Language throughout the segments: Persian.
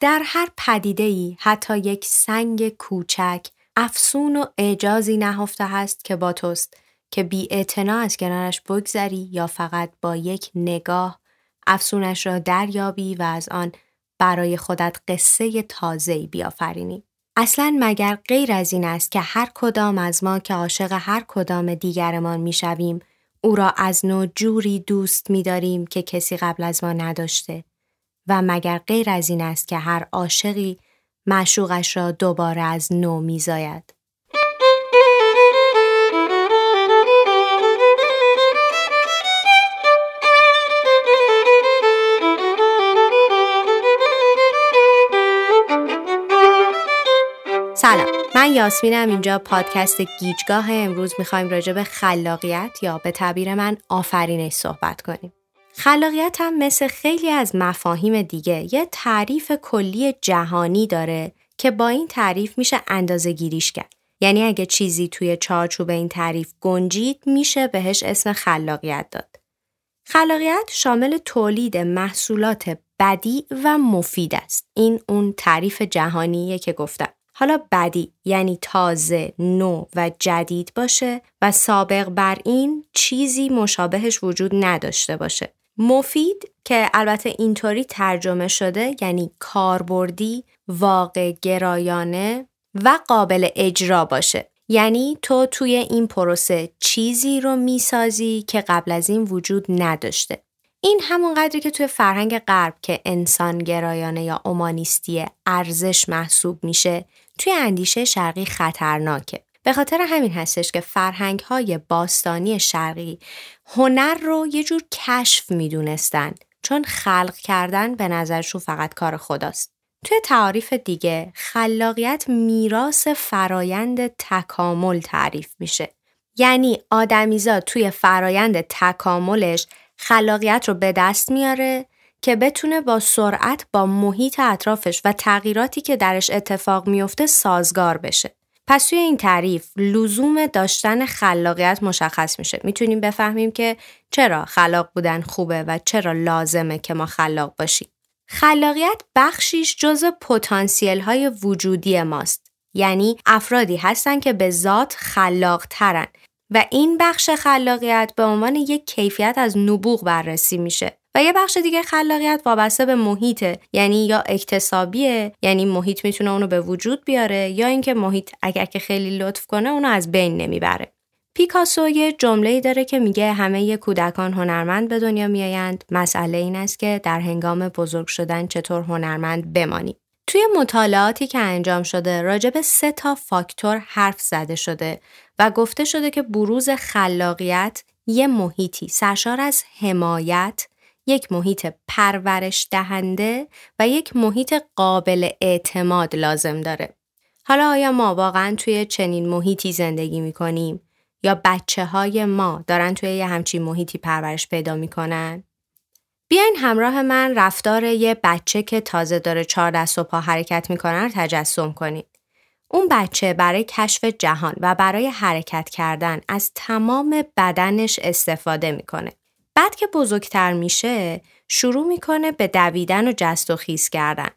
در هر پدیده ای حتی یک سنگ کوچک افسون و اعجازی نهفته هست که با توست که بی از کنارش بگذری یا فقط با یک نگاه افسونش را دریابی و از آن برای خودت قصه تازه‌ای بیافرینی. اصلا مگر غیر از این است که هر کدام از ما که عاشق هر کدام دیگرمان می‌شویم او را از نو جوری دوست می‌داریم که کسی قبل از ما نداشته و مگر غیر از این است که هر عاشقی معشوقش را دوباره از نو میزاید. سلام من یاسمینم. اینجا پادکست گیجگاه. امروز می‌خوایم راجع به خلاقیت یا به تعبیر من آفرینش صحبت کنیم. خلاقیت هم مثل خیلی از مفاهیم دیگه یه تعریف کلی جهانی داره که با این تعریف میشه اندازه گیریش کرد. یعنی اگه چیزی توی چارچوب این تعریف گنجید میشه بهش اسم خلاقیت داد. خلاقیت شامل تولید محصولات بدی و مفید است. این اون تعریف جهانیه که گفتم. حالا بدی یعنی تازه، نو و جدید باشه و سابق بر این چیزی مشابهش وجود نداشته باشه. مفید که البته اینطوری ترجمه شده یعنی کاربردی، واقع گرایانه و قابل اجرا باشه. یعنی تو توی این پروسه چیزی رو می‌سازی که قبل از این وجود نداشته. این همون قدری که توی فرهنگ غرب که انسان گرایانه یا اومانیستی ارزش محسوب میشه توی اندیشه شرقی خطرناکه. به خاطر همین هستش که فرهنگ های باستانی شرقی هنر رو یه جور کشف می‌دونستن چون خلق کردن به نظرشون فقط کار خداست. توی تعریف دیگه خلاقیت میراث فرایند تکامل تعریف میشه. یعنی آدمیزاد توی فرایند تکاملش خلاقیت رو به دست میاره که بتونه با سرعت با محیط اطرافش و تغییراتی که درش اتفاق میفته سازگار بشه. پس توی این تعریف لزوم داشتن خلاقیت مشخص میشه. می‌تونیم بفهمیم که چرا خلاق بودن خوبه و چرا لازمه که ما خلاق باشیم. خلاقیت بخشیش جز پتانسیل های وجودی ماست. یعنی افرادی هستن که به ذات خلاق ترن و این بخش خلاقیت به عنوان یک کیفیت از نبوغ بررسی میشه. و یه بخش دیگه خلاقیت وابسته به محیطه. یعنی یا اکتسابیه یعنی محیط می‌تونه اونو به وجود بیاره یا اینکه محیط اگر که خیلی لطف کنه اونو از بین نمی‌بره. پیکاسو یه جمله داره که میگه همه کودکان هنرمند به دنیا میآیند مسئله این است که در هنگام بزرگ شدن چطور هنرمند بمانی توی مطالعاتی که انجام شده راجع به سه تا فاکتور حرف زده شده و گفته شده که بروز خلاقیت یه محیطی سرشار از حمایت، یک محیط پرورش دهنده و یک محیط قابل اعتماد لازم داره. حالا آیا ما واقعا توی چنین محیطی زندگی می کنیم یا بچه های ما دارن توی یه همچین محیطی پرورش پیدا می‌کنن؟ بیاین همراه من رفتار یه بچه که تازه داره چهار دست و پا حرکت می‌کنه رو تجسم کنید. اون بچه برای کشف جهان و برای حرکت کردن از تمام بدنش استفاده می‌کنه. بعد که بزرگتر میشه شروع می‌کنه به دویدن و جست و خیز کردن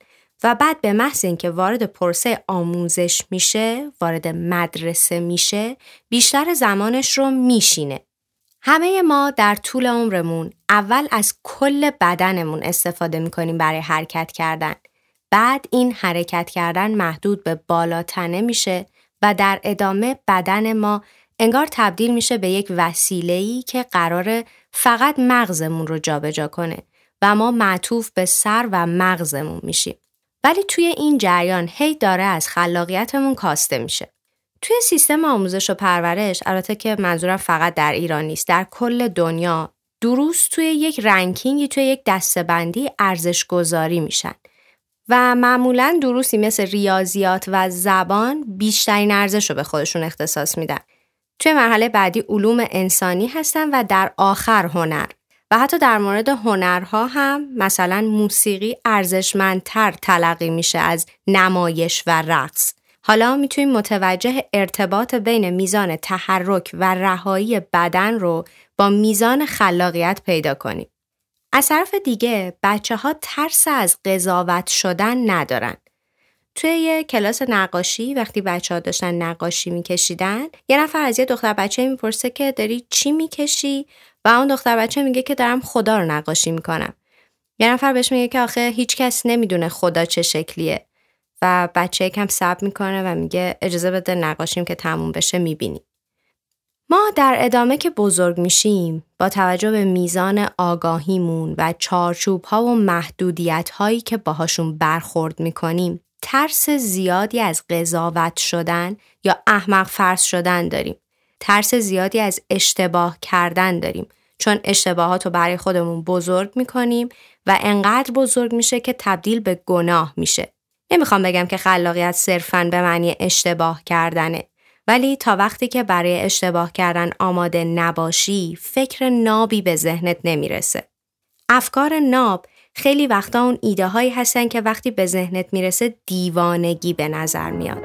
و بعد به محض اینکه وارد پرسه آموزش میشه وارد مدرسه میشه بیشتر زمانش رو میشینه. همه ما در طول عمرمون اول از کل بدنمون استفاده می‌کنیم برای حرکت کردن. بعد این حرکت کردن محدود به بالاتنه میشه و در ادامه بدن ما انگار تبدیل میشه به یک وسیله‌ای که قرار فقط مغزمون رو جابجا کنه و ما معطوف به سر و مغزمون میشیم. ولی توی این جریان هی داره از خلاقیتمون کاسته میشه. توی سیستم آموزش و پرورش البته که منظورم فقط در ایران نیست در کل دنیا درست توی یک رنکینگی توی یک دستبندی ارزش گذاری میشن و معمولا دروستی مثل ریاضیات و زبان بیشترین ارزش رو به خودشون اختصاص میدن توی مرحله بعدی علوم انسانی هستن و در آخر هنر. و حتی در مورد هنرها هم مثلا موسیقی ارزشمندتر تلقی میشه از نمایش و رقص. حالا می‌تونیم متوجه ارتباط بین میزان تحرک و رهایی بدن رو با میزان خلاقیت پیدا کنیم. از طرف دیگه بچه ها ترس از قضاوت شدن ندارن. توی یه کلاس نقاشی وقتی بچه ها داشتن نقاشی میکشیدن یه نفر از یه دختر بچه می‌پرسه که داری چی می‌کشی؟ و اون دختر بچه میگه که دارم خدا رو نقاشی می‌کنم. یه نفر بهش میگه که آخه هیچ کس نمی‌دونه خدا چه شکلیه. و بچه یکم سب می‌کنه و میگه اجازه بده نقاشیم که تموم بشه می‌بینی. ما در ادامه که بزرگ میشیم با توجه به میزان آگاهیمون و چارچوب ها و محدودیت هایی که باهاشون برخورد می‌کنیم ترس زیادی از قضاوت شدن یا احمق فرض شدن داریم. ترس زیادی از اشتباه کردن داریم چون اشتباهات رو برای خودمون بزرگ می‌کنیم و انقدر بزرگ میشه که تبدیل به گناه میشه. نمی‌خوام بگم که خلاقیت صرفاً به معنی اشتباه کردنه. ولی تا وقتی که برای اشتباه کردن آماده نباشی فکر نابی به ذهنت نمی‌رسه. افکار ناب خیلی وقتا اون ایده هایی هستن که وقتی به ذهنت می‌رسه دیوانگی به نظر میاد.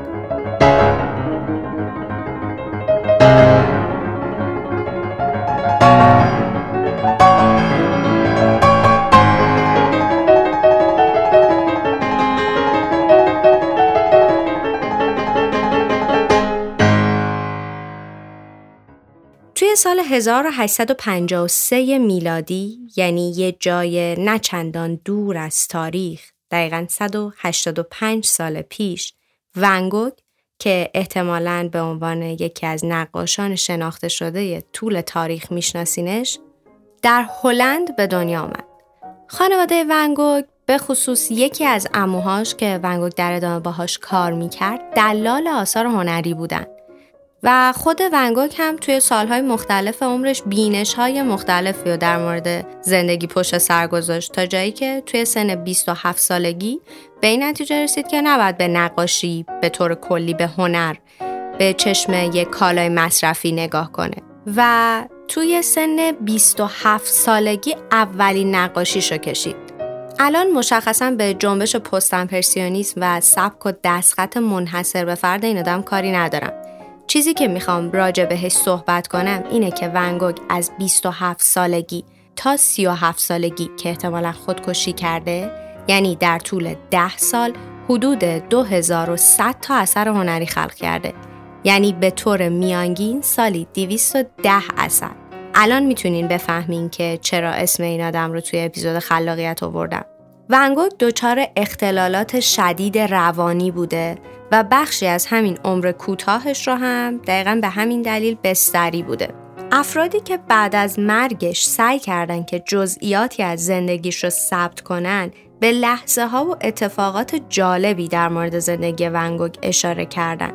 سال 1853 میلادی یعنی یه جای نچندان دور از تاریخ دقیقا 185 سال پیش ونگوگ که احتمالاً به عنوان یکی از نقاشان شناخته شده طول تاریخ میشناسینش در هلند به دنیا آمد. خانواده ونگوگ به خصوص یکی از اموهاش که ونگوگ در ادامه باهاش کار می‌کرد دلال آثار هنری بودند. و خود ونگوک هم توی سالهای مختلف عمرش بینش های مختلفی رو در مورد زندگی پشت سر گذاشت تا جایی که توی سن 27 سالگی به این نتیجه رسید که نباید به نقاشی به طور کلی به هنر به چشم یک کالای مصرفی نگاه کنه. و توی سن 27 سالگی اولین نقاشیشو کشید. الان مشخصا به جنبش پست امپرسیونیسم و سبک و دستخط منحصر به فرد این آدم کاری ندارم. چیزی که می‌خوام راجع بهش صحبت کنم اینه که ونگوگ از 27 سالگی تا 37 سالگی که احتمالا خودکشی کرده یعنی در طول 10 سال حدود 2100 تا اثر هنری خلق کرده. یعنی به طور میانگین سالی 210 اثر. الان می‌تونین بفهمین که چرا اسم این آدم رو توی اپیزود خلاقیت آوردم. ونگوگ دچار اختلالات شدید روانی بوده و بخشی از همین عمر کوتاهش را هم دقیقا به همین دلیل بستری بوده. افرادی که بعد از مرگش سعی کردن که جزئیاتی از زندگیش رو ثبت کنن به لحظه ها و اتفاقات جالبی در مورد زندگی ونگوگ اشاره کردن.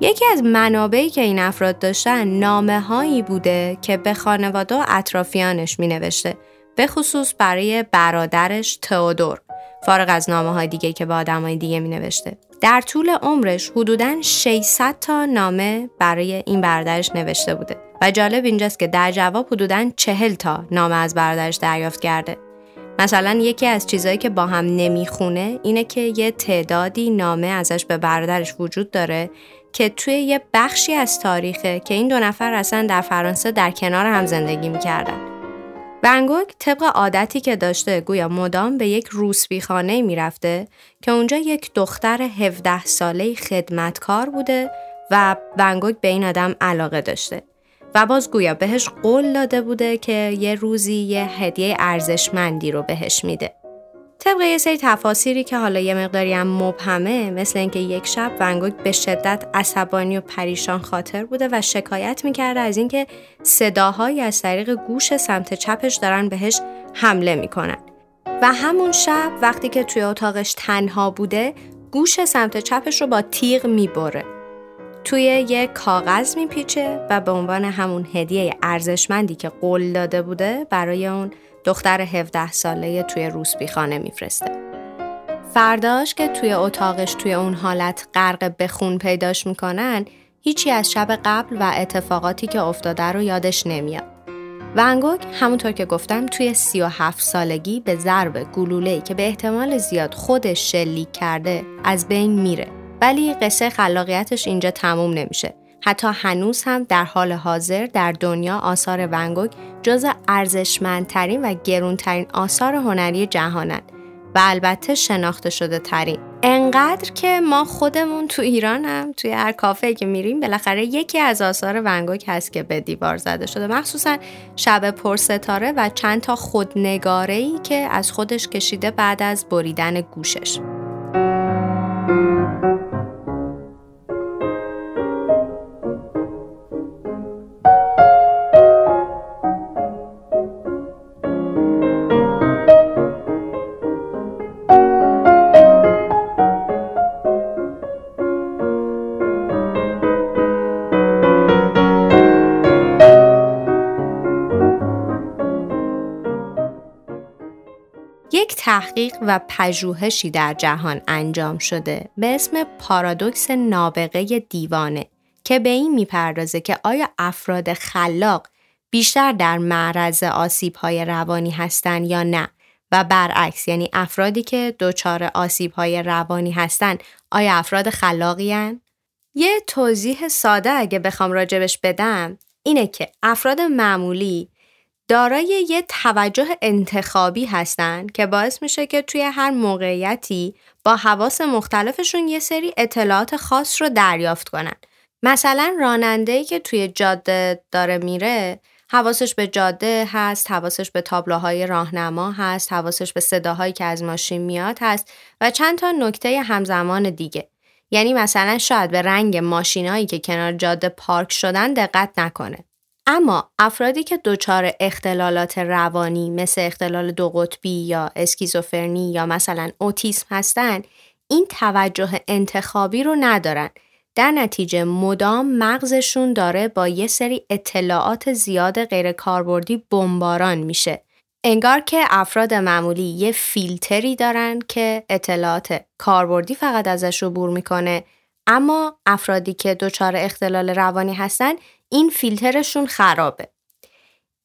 یکی از منابعی که این افراد داشتن نامه هایی بوده که به خانواده و اطرافیانش می نوشته به خصوص برای برادرش تئودور فارغ از نامه های دیگه که به آدمای دیگه می نوشته. در طول عمرش حدوداً 600 تا نامه برای این برادرش نوشته بوده و جالب اینجاست که در جواب حدوداً 40 تا نامه از برادرش دریافت کرده. مثلا یکی از چیزهایی که با هم نمی‌خونه اینه که یه تعدادی نامه ازش به برادرش وجود داره که توی یه بخشی از تاریخه که این دو نفر اصلا در فرانسه در کنار هم زندگی می‌کردن. ونگوک طبق عادتی که داشته گویا مدام به یک روسبی خانه می‌رفته که اونجا یک دختر 17 ساله خدمتکار بوده و ونگوک به این آدم علاقه داشته و باز گویا بهش قول داده بوده که یه روزی یه هدیه ارزشمندی رو بهش میده. طبق یه سری تفاسیری که حالا یه مقداری هم مبهمه مثل اینکه یک شب ونگوگ به شدت عصبانی و پریشان خاطر بوده و شکایت می‌کرده از اینکه صداهایی از طریق گوش سمت چپش دارن بهش حمله می‌کنن. و همون شب وقتی که توی اتاقش تنها بوده گوش سمت چپش رو با تیغ می‌بره. توی یه کاغذ میپیچه و به عنوان همون هدیه ارزشمندی که قول داده بوده برای اون دختر 17 ساله توی روسبی خانه میفرسته. فرداش که توی اتاقش توی اون حالت غرق به خون پیداش می‌کنن هیچی از شب قبل و اتفاقاتی که افتاده رو یادش نمیاد. ونگوک همونطور که گفتم توی 37 سالگی به ضرب گلوله‌ای که به احتمال زیاد خودش شلیک کرده از بین میره. ولی قصه خلاقیتش اینجا تموم نمیشه. حتی هنوز هم در حال حاضر در دنیا آثار ونگوک جز ارزشمندترین و گرونترین آثار هنری جهانند و البته شناخته شده ترین. انقدر که ما خودمون تو ایران هم توی هر کافه که میریم بالاخره یکی از آثار ونگوک هست که به دیوار زده شده. مخصوصا شب پرستاره و چند تا خودنگاره که از خودش کشیده بعد از بریدن گوشش. تحقیق و پژوهشی در جهان انجام شده به اسم پارادوکس نابغه دیوانه که به این می‌پردازه که آیا افراد خلاق بیشتر در معرض آسیب های روانی هستند یا نه و برعکس یعنی افرادی که دچار آسیب های روانی هستند آیا افراد خلاقی هن؟ یه توضیح ساده اگه بخوام راجبش بدم اینه که افراد معمولی دارای یه توجه انتخابی هستن که باعث میشه که توی هر موقعیتی با حواس مختلفشون یه سری اطلاعات خاص رو دریافت کنن. مثلا راننده‌ای که توی جاده داره میره حواسش به جاده هست، حواسش به تابلوهای راهنما هست، حواسش به صداهایی که از ماشین میاد هست و چند تا نکته همزمان دیگه. یعنی مثلا شاید به رنگ ماشینایی که کنار جاده پارک شدن دقت نکنه. اما افرادی که دچار اختلالات روانی مثل اختلال دو قطبی یا اسکیزوفرنی یا مثلا اوتیسم هستند این توجه انتخابی رو ندارن. در نتیجه مدام مغزشون داره با یه سری اطلاعات زیاد غیر کاربردی بمباران میشه. انگار که افراد معمولی یه فیلتری دارن که اطلاعات کاربردی فقط ازش عبور می‌کنه. اما افرادی که دچار اختلال روانی هستن این فیلترشون خرابه.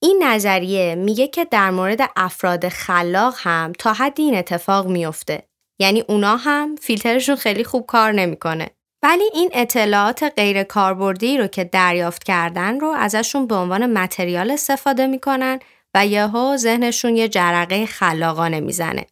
این نظریه میگه که در مورد افراد خلاق هم تا حدی این اتفاق میفته. یعنی اونا هم فیلترشون خیلی خوب کار نمی‌کنه. ولی این اطلاعات غیر کاربردی رو که دریافت کردن رو ازشون به عنوان متریال استفاده می‌کنن و یهو ذهنشون یه جرقه خلاقانه می‌زنه.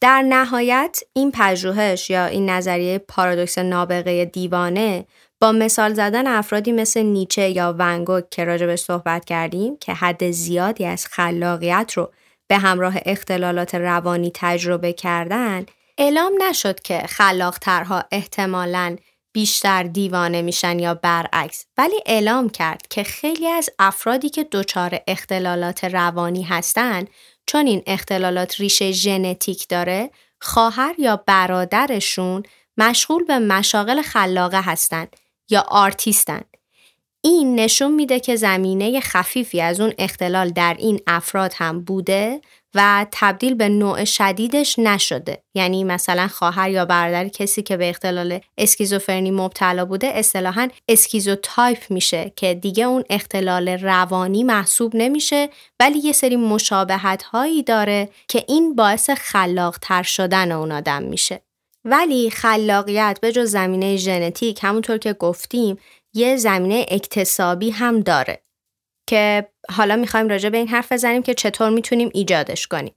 در نهایت این پژوهش یا این نظریه پارادوکس نابغه دیوانه با مثال زدن افرادی مثل نیچه یا ونگوک که راجبش صحبت کردیم که حد زیادی از خلاقیت رو به همراه اختلالات روانی تجربه کردن اعلام نشد که خلاقترها احتمالاً بیشتر دیوانه میشن یا برعکس ولی اعلام کرد که خیلی از افرادی که دچار اختلالات روانی هستند چون این اختلالات ریشه ژنتیک داره خواهر یا برادرشون مشغول به مشاغل خلاقه هستند یا آرتیستن. این نشون میده که زمینه خفیفی از اون اختلال در این افراد هم بوده و تبدیل به نوع شدیدش نشده یعنی مثلا خواهر یا برادر کسی که به اختلال اسکیزوفرنی مبتلا بوده اصطلاحا schizotype میشه که دیگه اون اختلال روانی محسوب نمیشه ولی یه سری مشابهت هایی داره که این باعث خلاق تر شدن اون آدم میشه ولی خلاقیت به جز زمینه ژنتیک همونطور که گفتیم یه زمینه اکتسابی هم داره که حالا می‌خوایم راجع به این حرف بزنیم که چطور می‌تونیم ایجادش کنیم.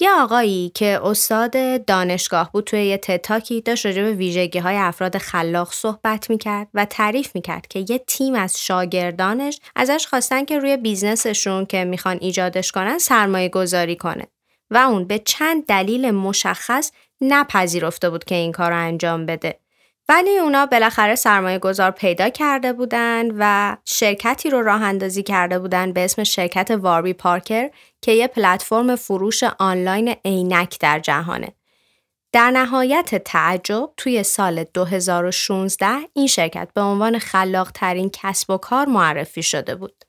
یه آقایی که استاد دانشگاه بود توی یه تتاکی داشت راجع به ویژگی های افراد خلاق صحبت می‌کرد و تعریف می‌کرد که یه تیم از شاگردانش ازش خواستن که روی بیزنسشون که می‌خوان ایجادش کنن سرمایه گذاری کنه و اون به چند دلیل مشخص نپذیرفته بود که این کار رو انجام بده. ولی اونا بالاخره سرمایه گذار پیدا کرده بودن و شرکتی رو راه اندازی کرده بودن به اسم شرکت واربی پارکر که یه پلتفرم فروش آنلاین عینک در جهانه. در نهایت تعجب توی سال 2016 این شرکت به عنوان خلاق ترین کسب و کار معرفی شده بود.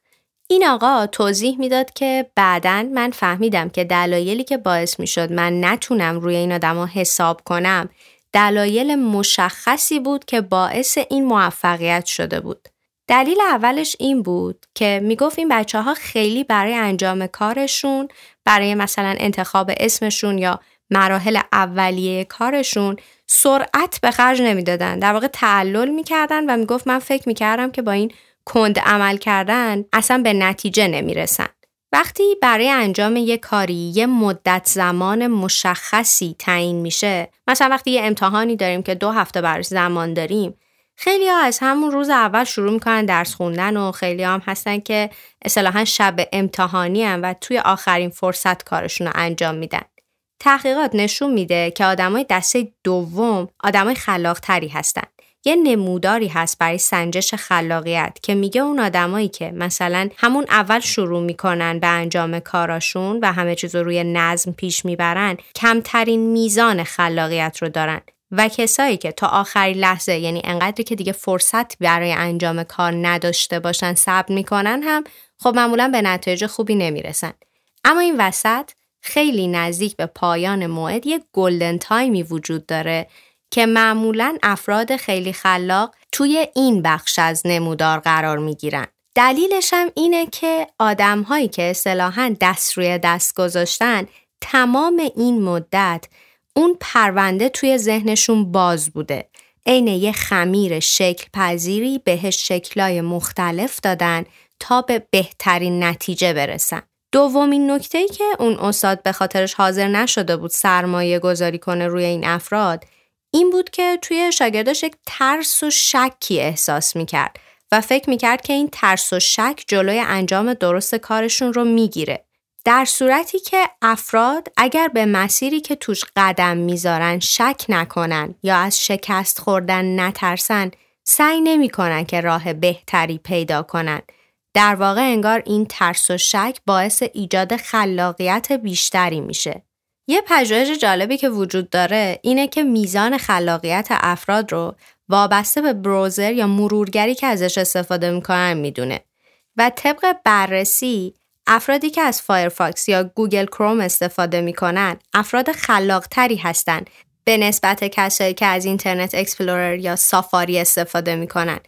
این آقا توضیح می‌داد که بعدا من فهمیدم که دلایلی که باعث می شد من نتونم روی این آدما حساب کنم دلایل مشخصی بود که باعث این موفقیت شده بود. دلیل اولش این بود که می‌گفت این بچه ها خیلی برای انجام کارشون برای مثلا انتخاب اسمشون یا مراحل اولیه کارشون سرعت به خرج نمی‌دادن در واقع تعلل می‌کردن و می‌گفت من فکر می‌کردم که با این کند عمل کردن اصلا به نتیجه نمی‌رسن وقتی برای انجام یه کاری یه مدت زمان مشخصی تعیین میشه مثلا وقتی یه امتحانی داریم که دو هفته براش زمان داریم خیلی ها از همون روز اول شروع می‌کنن درس خوندن و خیلی هم هستن که اصطلاحا شب امتحانی هم و توی آخرین فرصت کارشون رو انجام میدن. تحقیقات نشون میده که آدمای دسته دوم آدمای خلاقتری هستن. یه نموداری هست برای سنجش خلاقیت که میگه اون آدمایی که مثلا همون اول شروع می‌کنن به انجام کاراشون و همه چیز رو روی نظم پیش می‌برن کمترین میزان خلاقیت رو دارن. و کسایی که تا آخری لحظه یعنی انقدری که دیگه فرصت برای انجام کار نداشته باشن صبر می‌کنن هم خب معمولا به نتایج خوبی نمی‌رسن. اما این وسط خیلی نزدیک به پایان موعد یک گلدن تایمی وجود داره که معمولا افراد خیلی خلاق توی این بخش از نمودار قرار می‌گیرن دلیلش هم اینه که آدم هایی که اصطلاحا دست روی دست گذاشتن تمام این مدت اون پرونده توی ذهنشون باز بوده. عین یه خمیر شکل پذیری بهش شکلای مختلف دادن تا به بهترین نتیجه برسن. دومین نکته ای که اون استاد به خاطرش حاضر نشده بود سرمایه گذاری کنه روی این افراد این بود که توی شاگرداش یک ترس و شکی احساس می‌کرد و فکر می‌کرد که این ترس و شک جلوی انجام درست کارشون رو می‌گیره. در صورتی که افراد اگر به مسیری که توش قدم می‌ذارن شک نکنن یا از شکست خوردن نترسن سعی نمی‌کنن که راه بهتری پیدا کنن. در واقع انگار این ترس و شک باعث ایجاد خلاقیت بیشتری میشه. یه پژوهش جالبی که وجود داره اینه که میزان خلاقیت افراد رو وابسته به browser یا مرورگری که ازش استفاده می‌کنن می‌دونه. و طبق بررسی افرادی که از Firefox یا Google Chrome استفاده می‌کنن افراد خلاقتری هستند به نسبت کسایی که از Internet Explorer یا Safari استفاده می‌کنن.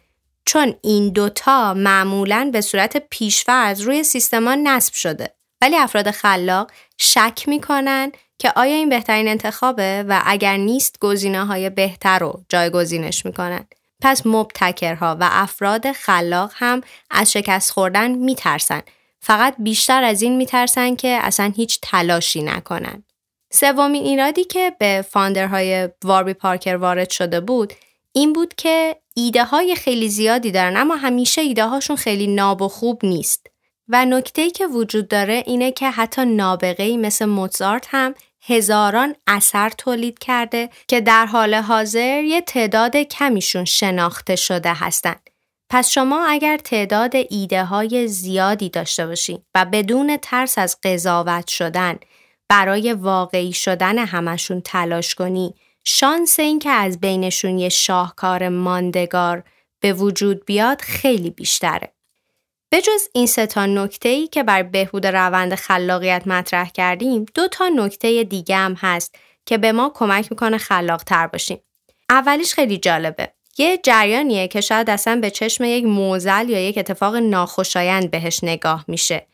چون این دوتا معمولا به صورت پیشفرض روی سیستممون نصب شده. ولی افراد خلاق شک می‌کنن که آیا این بهترین انتخابه و اگر نیست گزینه های بهتر رو جایگزینش می‌کنن پس مبتکرها و افراد خلاق هم از شکست خوردن میترسن فقط بیشتر از این میترسن که اصلا هیچ تلاشی نکنن. سومین ایرادی که به فاندرهای واربی پارکر وارد شده بود این بود که ایده های خیلی زیادی دارن اما همیشه ایده هاشون خیلی ناب و خوب نیست. و نکته که وجود داره اینه که حتی نابغه مثل موزارت هم هزاران اثر تولید کرده که در حال حاضر یه تعداد کمیشون شناخته شده هستند. پس شما اگر تعداد ایده های زیادی داشته باشید و بدون ترس از قضاوت شدن برای واقعی شدن همشون تلاش کنی شانس این که از بینشون یه شاهکار ماندگار به وجود بیاد خیلی بیشتره. به جز این سه تا نکته ای که بر بهبود روند خلاقیت مطرح کردیم دو تا نکته دیگه هم هست که به ما کمک می‌کنه خلاق تر باشیم. اولیش خیلی جالبه. یه جریانیه که شاید اصلا به چشم یک موزل یا یک اتفاق ناخوشایند بهش نگاه میشه.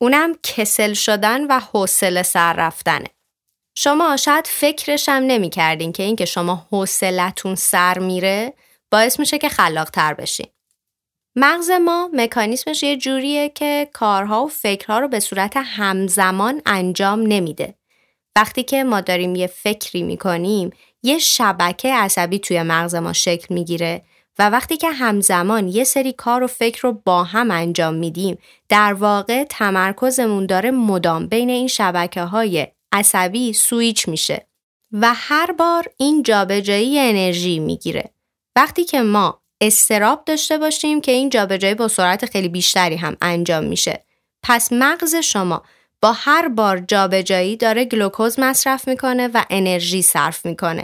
اونم کسل شدن و حوصله سر رفتنه. شما شاید فکرش هم نمی کردین که اینکه شما حوصلتون سر میره باعث میشه که خلاق تر بشین. مغز ما مکانیسمش یه جوریه که کارها و فکرها رو به صورت همزمان انجام نمیده. وقتی که ما داریم یه فکری می‌کنیم یه شبکه عصبی توی مغز ما شکل می‌گیره و وقتی که همزمان یه سری کار و فکر رو با هم انجام میدیم در واقع تمرکزمون داره مدام بین این شبکه های عصبی سویچ میشه و هر بار این جابجایی انرژی می‌گیره وقتی که ما استراب داشته باشیم که این جابجایی با سرعت خیلی بیشتری هم انجام میشه پس مغز شما با هر بار جابجایی داره گلوکوز مصرف می‌کنه و انرژی صرف می‌کنه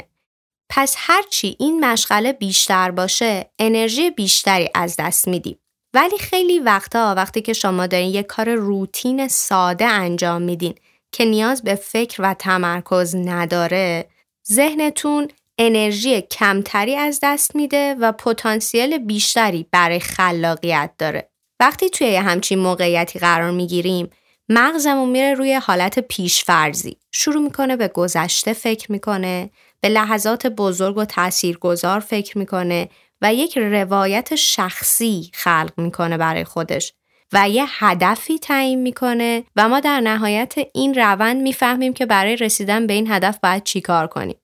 پس هرچی این مشغله بیشتر باشه انرژی بیشتری از دست میدیم. ولی خیلی وقتا وقتی که شما دارین یک کار روتین ساده انجام میدین که نیاز به فکر و تمرکز نداره ذهنتون انرژی کمتری از دست میده و پتانسیل بیشتری برای خلاقیت داره. وقتی توی همچین موقعیتی قرار می‌گیریم مغزمون میره روی حالت پیشفرزی. شروع می‌کنه به گذشته فکر می‌کنه به لحظات بزرگ و تاثیرگذار فکر می‌کنه و یک روایت شخصی خلق می‌کنه برای خودش و یه هدفی تعیین می‌کنه و ما در نهایت این روند می‌فهمیم که برای رسیدن به این هدف باید چیکار کنیم.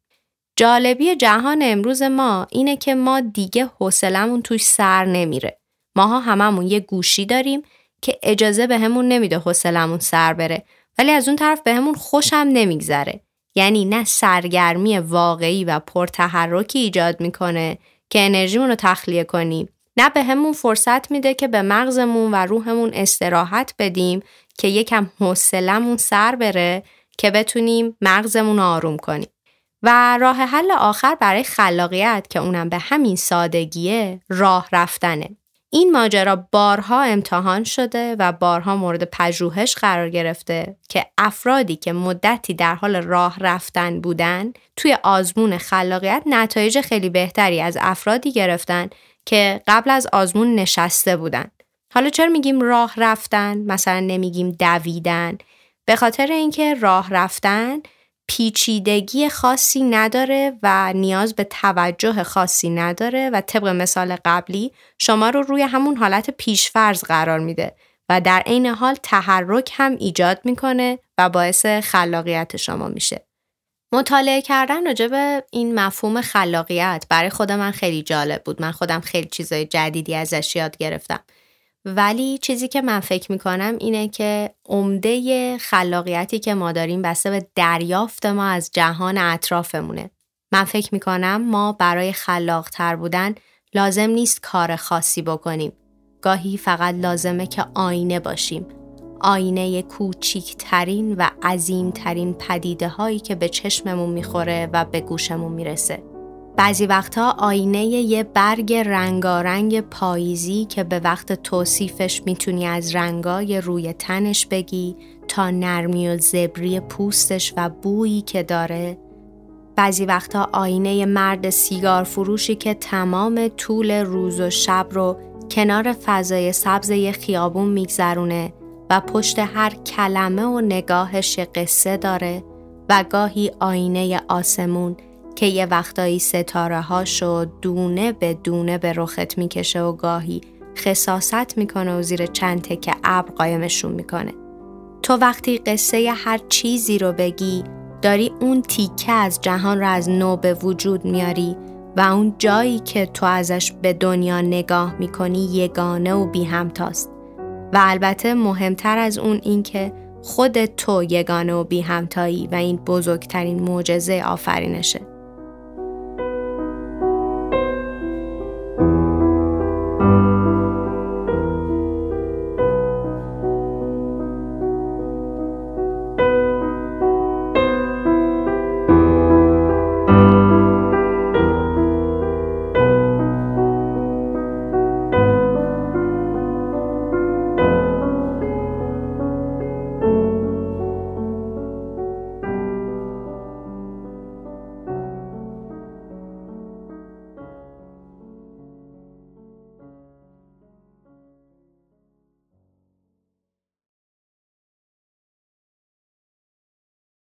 جالبی جهان امروز ما اینه که ما دیگه حوصلمون توش سر نمیره. ماها هممون یه گوشی داریم که اجازه بهمون به نمیده حوصلمون سر بره ولی از اون طرف بهمون به خوشم نمیگذره. یعنی نه سرگرمی واقعی و پرتحرکی ایجاد می‌کنه که انرژیمون رو تخلیه کنیم نه به فرصت میده که به مغزمون و روحمون استراحت بدیم که یکم حوصلمون سر بره که بتونیم مغزمون رو آروم کنیم. و راه حل آخر برای خلاقیت که اونم به همین سادگیه راه رفتنه. این ماجرا بارها امتحان شده و بارها مورد پژوهش قرار گرفته که افرادی که مدتی در حال راه رفتن بودن توی آزمون خلاقیت نتایج خیلی بهتری از افرادی گرفتن که قبل از آزمون نشسته بودن. حالا چرا میگیم راه رفتن؟ مثلا نمیگیم دویدن؟ به خاطر اینکه راه رفتن پیچیدگی خاصی نداره و نیاز به توجه خاصی نداره و طبق مثال قبلی شما رو روی همون حالت پیشفرض قرار میده و در عین حال تحرک هم ایجاد می‌کنه و باعث خلاقیت شما میشه. مطالعه کردن راجع به این مفهوم خلاقیت برای خود من خیلی جالب بود. من خودم خیلی چیزای جدیدی ازش یاد گرفتم. ولی چیزی که من فکر می‌کنم اینه که عمده خلاقیتی که ما داریم بسته به دریافت ما از جهان اطرافمونه. من فکر می‌کنم ما برای خلاقتر بودن لازم نیست کار خاصی بکنیم. گاهی فقط لازمه که آینه باشیم. آینه کوچیکترین و عظیمترین پدیده هایی که به چشممون می‌خوره و به گوشمون می‌رسه. بعضی وقتها آینه یه برگ رنگارنگ پاییزی که به وقت توصیفش می‌تونی از رنگای روی تنش بگی تا نرمی و زبری پوستش و بویی که داره. بعضی وقتها آینه مرد سیگار فروشی که تمام طول روز و شب رو کنار فضای سبز یه خیابون میگذرونه و پشت هر کلمه و نگاهش قصه داره و گاهی آینه آسمون که یه وقتایی ستاره هاشو دونه به دونه به رخت می‌کشه و گاهی خصاست می‌کنه و زیر چند تکه ابر قایمشون می‌کنه. تو وقتی قصه هر چیزی رو بگی داری اون تیکه از جهان رو از نو به وجود میاری و اون جایی که تو ازش به دنیا نگاه می‌کنی یگانه و بی همتاست. و البته مهمتر از اون این که خود تو یگانه و بی همتایی و این بزرگترین معجزه آفرینشه.